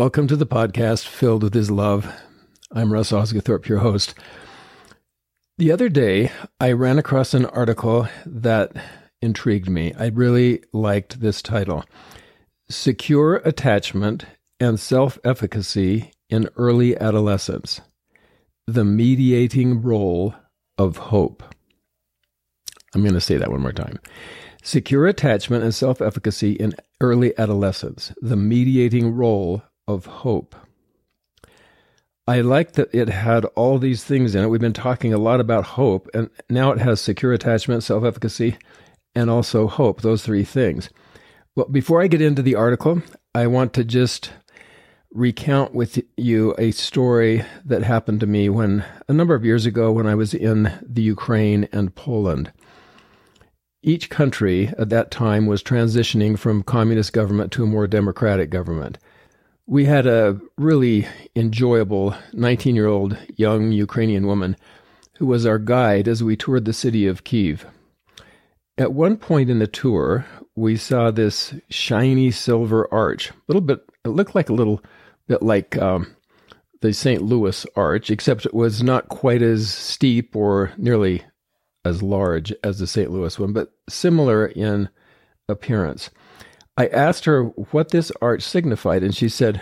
Welcome to the podcast filled with his love. I'm Russ Osguthorpe, your host. The other day, I ran across an article that intrigued me. I really liked this title Secure Attachment and Self Efficacy in Early Adolescence The Mediating Role of Hope. I'm going to say that one more time. Secure attachment and self efficacy in early adolescence, the mediating role of hope. I like that it had all these things in it. We've been talking a lot about hope, and now it has secure attachment, self efficacy, and also hope, those three things. Well, before I get into the article, I want to just recount with you a story that happened to me when a number of years ago when I was in the Ukraine and Poland. Each country at that time was transitioning from communist government to a more democratic government. We had a really enjoyable 19 year old young Ukrainian woman who was our guide as we toured the city of Kiev. At one point in the tour, we saw this shiny silver arch. A little bit, it looked like a little bit like um, the St. Louis arch, except it was not quite as steep or nearly as large as the St. Louis one, but similar in appearance. I asked her what this arch signified, and she said,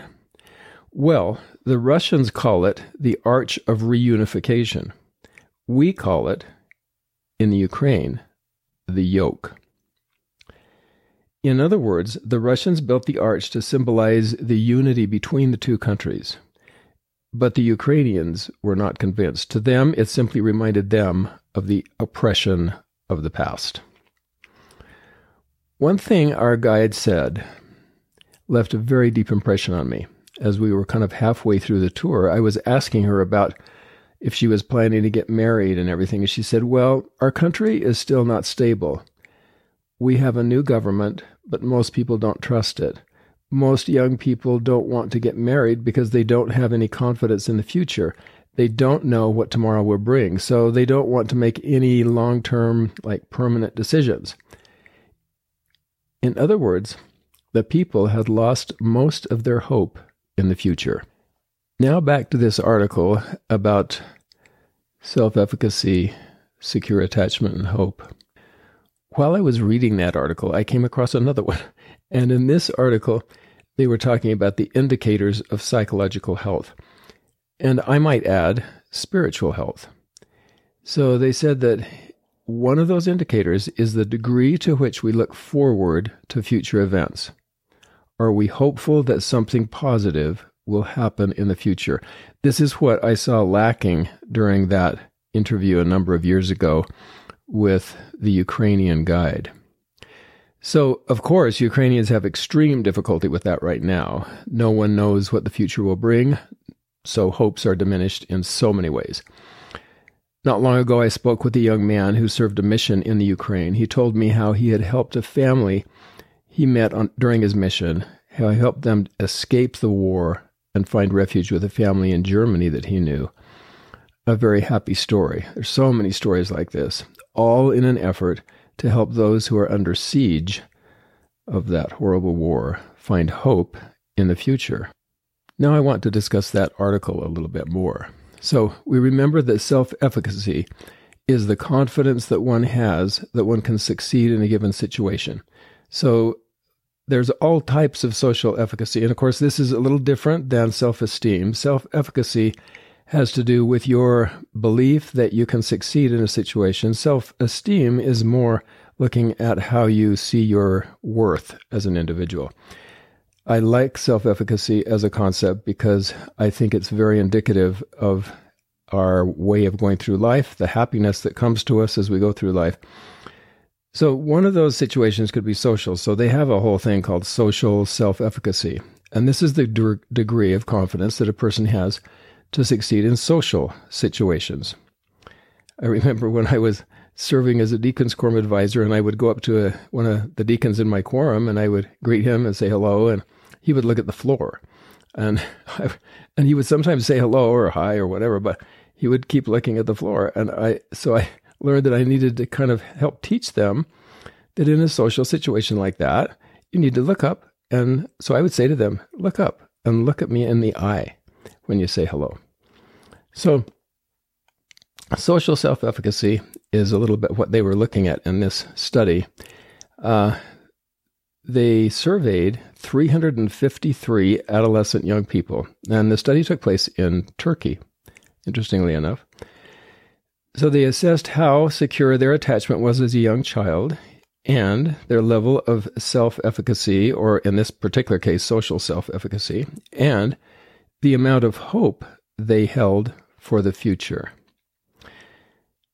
Well, the Russians call it the Arch of Reunification. We call it, in the Ukraine, the yoke. In other words, the Russians built the arch to symbolize the unity between the two countries. But the Ukrainians were not convinced. To them, it simply reminded them of the oppression of the past. One thing our guide said left a very deep impression on me. As we were kind of halfway through the tour, I was asking her about if she was planning to get married and everything. And she said, Well, our country is still not stable. We have a new government, but most people don't trust it. Most young people don't want to get married because they don't have any confidence in the future they don't know what tomorrow will bring. So they don't want to make any long term, like permanent decisions. In other words, the people had lost most of their hope in the future. Now back to this article about self efficacy, secure attachment, and hope. While I was reading that article, I came across another one. And in this article, they were talking about the indicators of psychological health and I might add spiritual health. So they said that one of those indicators is the degree to which we look forward to future events. Are we hopeful that something positive will happen in the future? This is what I saw lacking during that interview a number of years ago with the Ukrainian guide. So, of course, Ukrainians have extreme difficulty with that right now. No one knows what the future will bring so hopes are diminished in so many ways. Not long ago, I spoke with a young man who served a mission in the Ukraine. He told me how he had helped a family he met on, during his mission, how he helped them escape the war and find refuge with a family in Germany that he knew. A very happy story. There's so many stories like this, all in an effort to help those who are under siege of that horrible war find hope in the future. Now I want to discuss that article a little bit more. So we remember that self efficacy is the confidence that one has that one can succeed in a given situation. So there's all types of social efficacy. And of course, this is a little different than self esteem. Self efficacy has to do with your belief that you can succeed in a situation. Self esteem is more looking at how you see your worth as an individual. I like self efficacy as a concept because I think it's very indicative of our way of going through life, the happiness that comes to us as we go through life. So, one of those situations could be social. So, they have a whole thing called social self efficacy. And this is the de- degree of confidence that a person has to succeed in social situations. I remember when I was serving as a deacon's quorum advisor, and I would go up to a, one of the deacons in my quorum and I would greet him and say hello. And he would look at the floor, and I, and he would sometimes say hello or hi or whatever, but he would keep looking at the floor. And I so I learned that I needed to kind of help teach them that in a social situation like that, you need to look up. And so I would say to them, look up, and look at me in the eye when you say hello. So, social self efficacy is a little bit what they were looking at in this study. Uh, they surveyed 353 adolescent young people, and the study took place in Turkey, interestingly enough. So they assessed how secure their attachment was as a young child and their level of self efficacy, or in this particular case, social self efficacy, and the amount of hope they held for the future.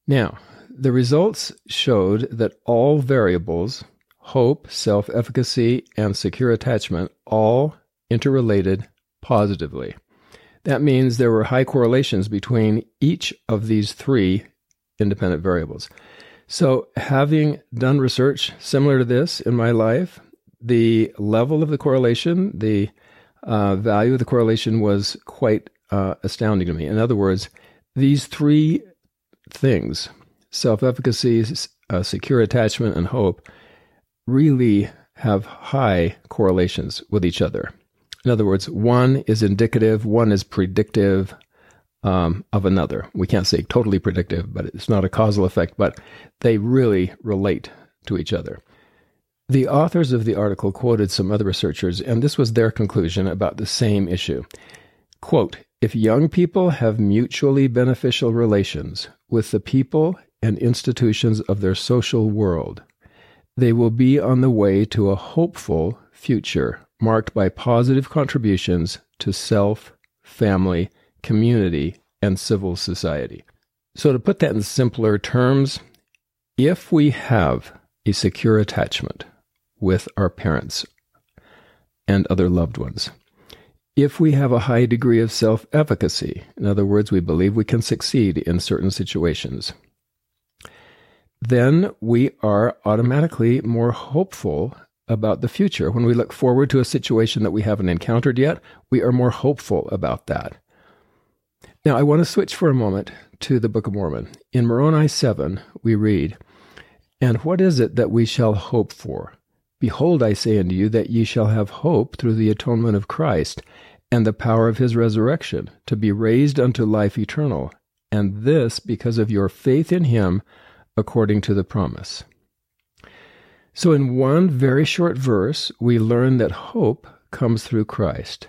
Now, the results showed that all variables hope, self efficacy, and secure attachment all interrelated positively. That means there were high correlations between each of these three independent variables. So, having done research similar to this in my life, the level of the correlation, the uh, value of the correlation was quite uh, astounding to me. In other words, these three things self efficacy, uh, secure attachment, and hope really have high correlations with each other. In other words, one is indicative, one is predictive um, of another. We can't say totally predictive, but it's not a causal effect, but they really relate to each other. The authors of the article quoted some other researchers, and this was their conclusion about the same issue. Quote, if young people have mutually beneficial relations with the people and institutions of their social world, they will be on the way to a hopeful future marked by positive contributions to self, family, community, and civil society. So, to put that in simpler terms, if we have a secure attachment with our parents and other loved ones, if we have a high degree of self efficacy, in other words, we believe we can succeed in certain situations, then we are automatically more hopeful about the future. When we look forward to a situation that we haven't encountered yet, we are more hopeful about that. Now, I want to switch for a moment to the Book of Mormon. In Moroni 7, we read, And what is it that we shall hope for? Behold, I say unto you that ye shall have hope through the atonement of Christ and the power of his resurrection, to be raised unto life eternal, and this because of your faith in him according to the promise. So, in one very short verse, we learn that hope comes through Christ,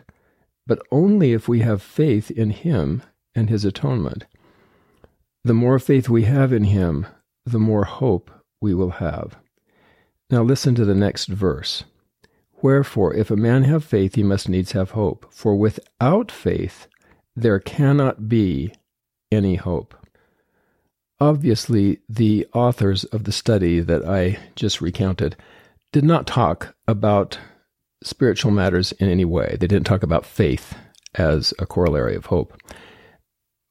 but only if we have faith in Him and His atonement. The more faith we have in Him, the more hope we will have. Now, listen to the next verse. Wherefore, if a man have faith, he must needs have hope. For without faith, there cannot be any hope. Obviously, the authors of the study that I just recounted did not talk about spiritual matters in any way. They didn't talk about faith as a corollary of hope.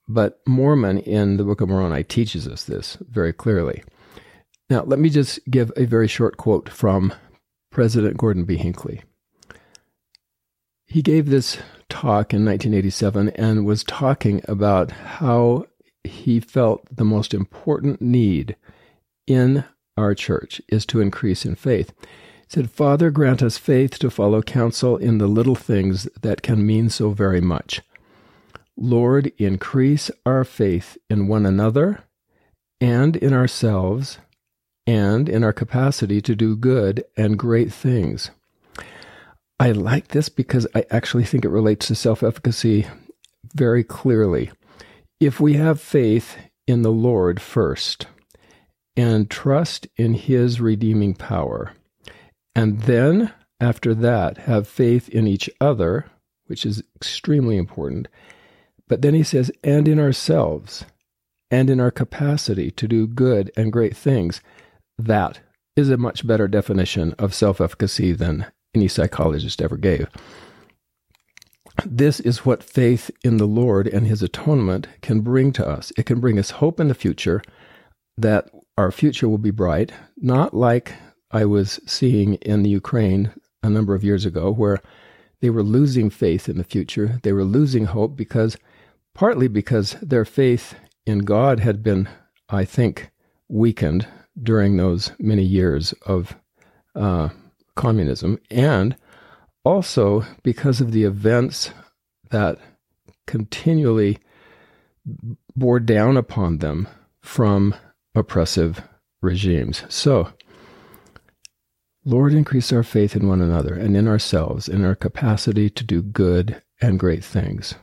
But Mormon in the Book of Moroni teaches us this very clearly. Now, let me just give a very short quote from President Gordon B. Hinckley. He gave this talk in 1987 and was talking about how he felt the most important need in our church is to increase in faith. He said, Father, grant us faith to follow counsel in the little things that can mean so very much. Lord, increase our faith in one another and in ourselves and in our capacity to do good and great things. I like this because I actually think it relates to self efficacy very clearly. If we have faith in the Lord first and trust in his redeeming power, and then after that have faith in each other, which is extremely important, but then he says, and in ourselves, and in our capacity to do good and great things, that is a much better definition of self efficacy than any psychologist ever gave. This is what faith in the Lord and his atonement can bring to us. It can bring us hope in the future that our future will be bright, not like I was seeing in the Ukraine a number of years ago, where they were losing faith in the future. They were losing hope because, partly because their faith in God had been, I think, weakened during those many years of uh, communism, and also because of the events that continually bore down upon them from oppressive regimes. So, Lord, increase our faith in one another and in ourselves, in our capacity to do good and great things.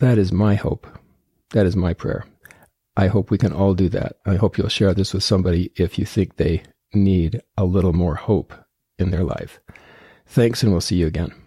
That is my hope. That is my prayer. I hope we can all do that. I hope you'll share this with somebody if you think they need a little more hope in their life. Thanks, and we'll see you again.